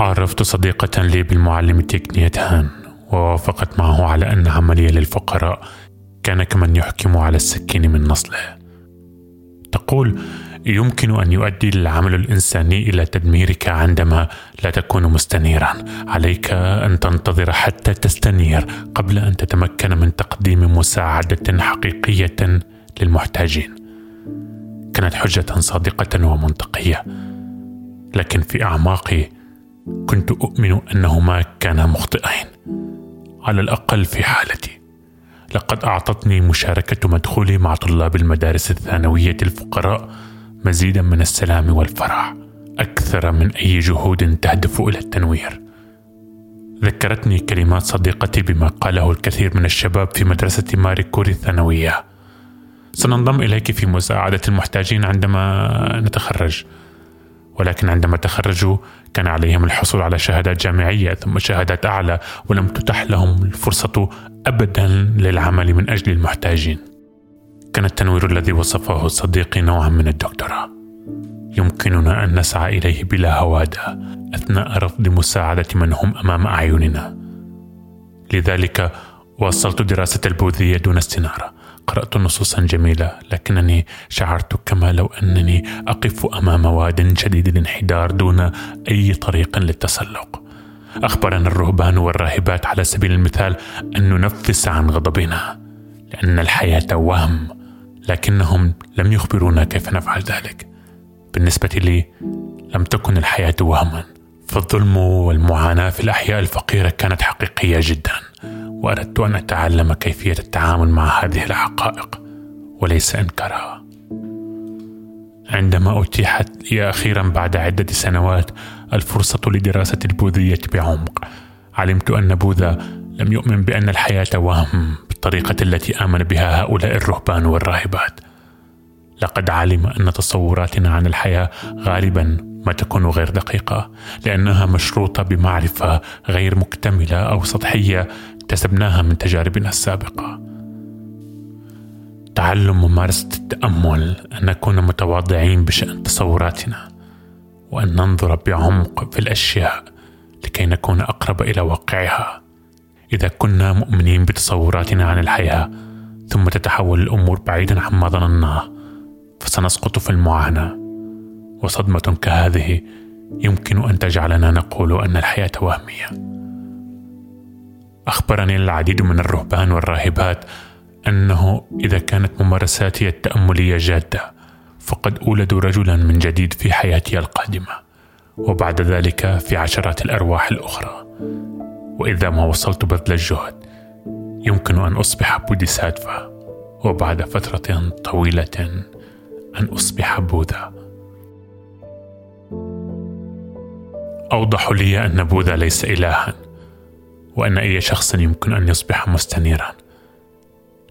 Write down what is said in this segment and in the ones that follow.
عرفت صديقة لي بالمعلم تيكنية هان ووافقت معه على أن عملي للفقراء كان كمن يحكم على السكين من نصله. تقول يمكن أن يؤدي العمل الإنساني إلى تدميرك عندما لا تكون مستنيرا. عليك أن تنتظر حتى تستنير قبل أن تتمكن من تقديم مساعدة حقيقية للمحتاجين. كانت حجة صادقة ومنطقية لكن في أعماقي كنت أؤمن أنهما كانا مخطئين. على الأقل في حالتي. لقد أعطتني مشاركة مدخولي مع طلاب المدارس الثانوية الفقراء مزيدا من السلام والفرح أكثر من أي جهود تهدف إلى التنوير. ذكرتني كلمات صديقتي بما قاله الكثير من الشباب في مدرسة ماري كوري الثانوية. سننضم إليك في مساعدة المحتاجين عندما نتخرج. ولكن عندما تخرجوا كان عليهم الحصول على شهادات جامعية ثم شهادات أعلى ولم تتح لهم الفرصة ابدا للعمل من أجل المحتاجين. كان التنوير الذي وصفه صديقي نوعا من الدكتوراه. يمكننا أن نسعى إليه بلا هوادة أثناء رفض مساعدة من هم أمام أعيننا. لذلك واصلت دراسة البوذية دون استنارة. قرأت نصوصا جميلة لكنني شعرت كما لو أنني أقف أمام واد شديد الانحدار دون أي طريق للتسلق. أخبرنا الرهبان والراهبات على سبيل المثال أن ننفس عن غضبنا لأن الحياة وهم لكنهم لم يخبرونا كيف نفعل ذلك. بالنسبة لي لم تكن الحياة وهما فالظلم والمعاناة في الأحياء الفقيرة كانت حقيقية جدا. وأردت أن أتعلم كيفية التعامل مع هذه الحقائق وليس إنكارها. عندما أتيحت لي أخيرا بعد عدة سنوات الفرصة لدراسة البوذية بعمق علمت أن بوذا لم يؤمن بأن الحياة وهم بالطريقة التي آمن بها هؤلاء الرهبان والراهبات. لقد علم أن تصوراتنا عن الحياة غالبا ما تكون غير دقيقة لأنها مشروطة بمعرفة غير مكتملة أو سطحية اكتسبناها من تجاربنا السابقة. تعلم ممارسة التأمل أن نكون متواضعين بشأن تصوراتنا وأن ننظر بعمق في الأشياء لكي نكون أقرب إلى واقعها. إذا كنا مؤمنين بتصوراتنا عن الحياة ثم تتحول الأمور بعيدا عما ظنناه فسنسقط في المعاناة. وصدمة كهذه يمكن أن تجعلنا نقول أن الحياة وهمية. أخبرني العديد من الرهبان والراهبات أنه إذا كانت ممارساتي التأملية جادة فقد أولد رجلا من جديد في حياتي القادمة وبعد ذلك في عشرات الأرواح الأخرى. وإذا ما وصلت بذل الجهد يمكن أن أصبح بوديساتفا وبعد فترة طويلة أن أصبح بوذا. أوضح لي أن بوذا ليس إلها وأن أي شخص يمكن أن يصبح مستنيرا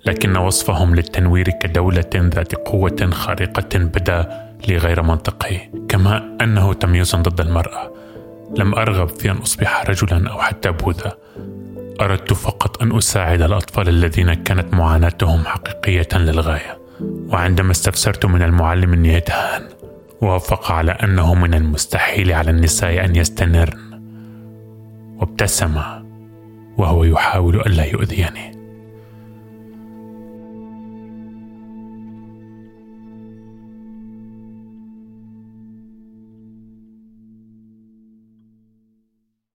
لكن وصفهم للتنوير كدولة ذات قوة خارقة بدا لي غير منطقي كما أنه تمييز ضد المرأة. لم أرغب في أن أصبح رجلا أو حتى بوذا. أردت فقط أن أساعد الأطفال الذين كانت معاناتهم حقيقية للغاية وعندما استفسرت من المعلم النيتان وافق على أنه من المستحيل على النساء أن يستنرن. وابتسم وهو يحاول ألا يؤذيني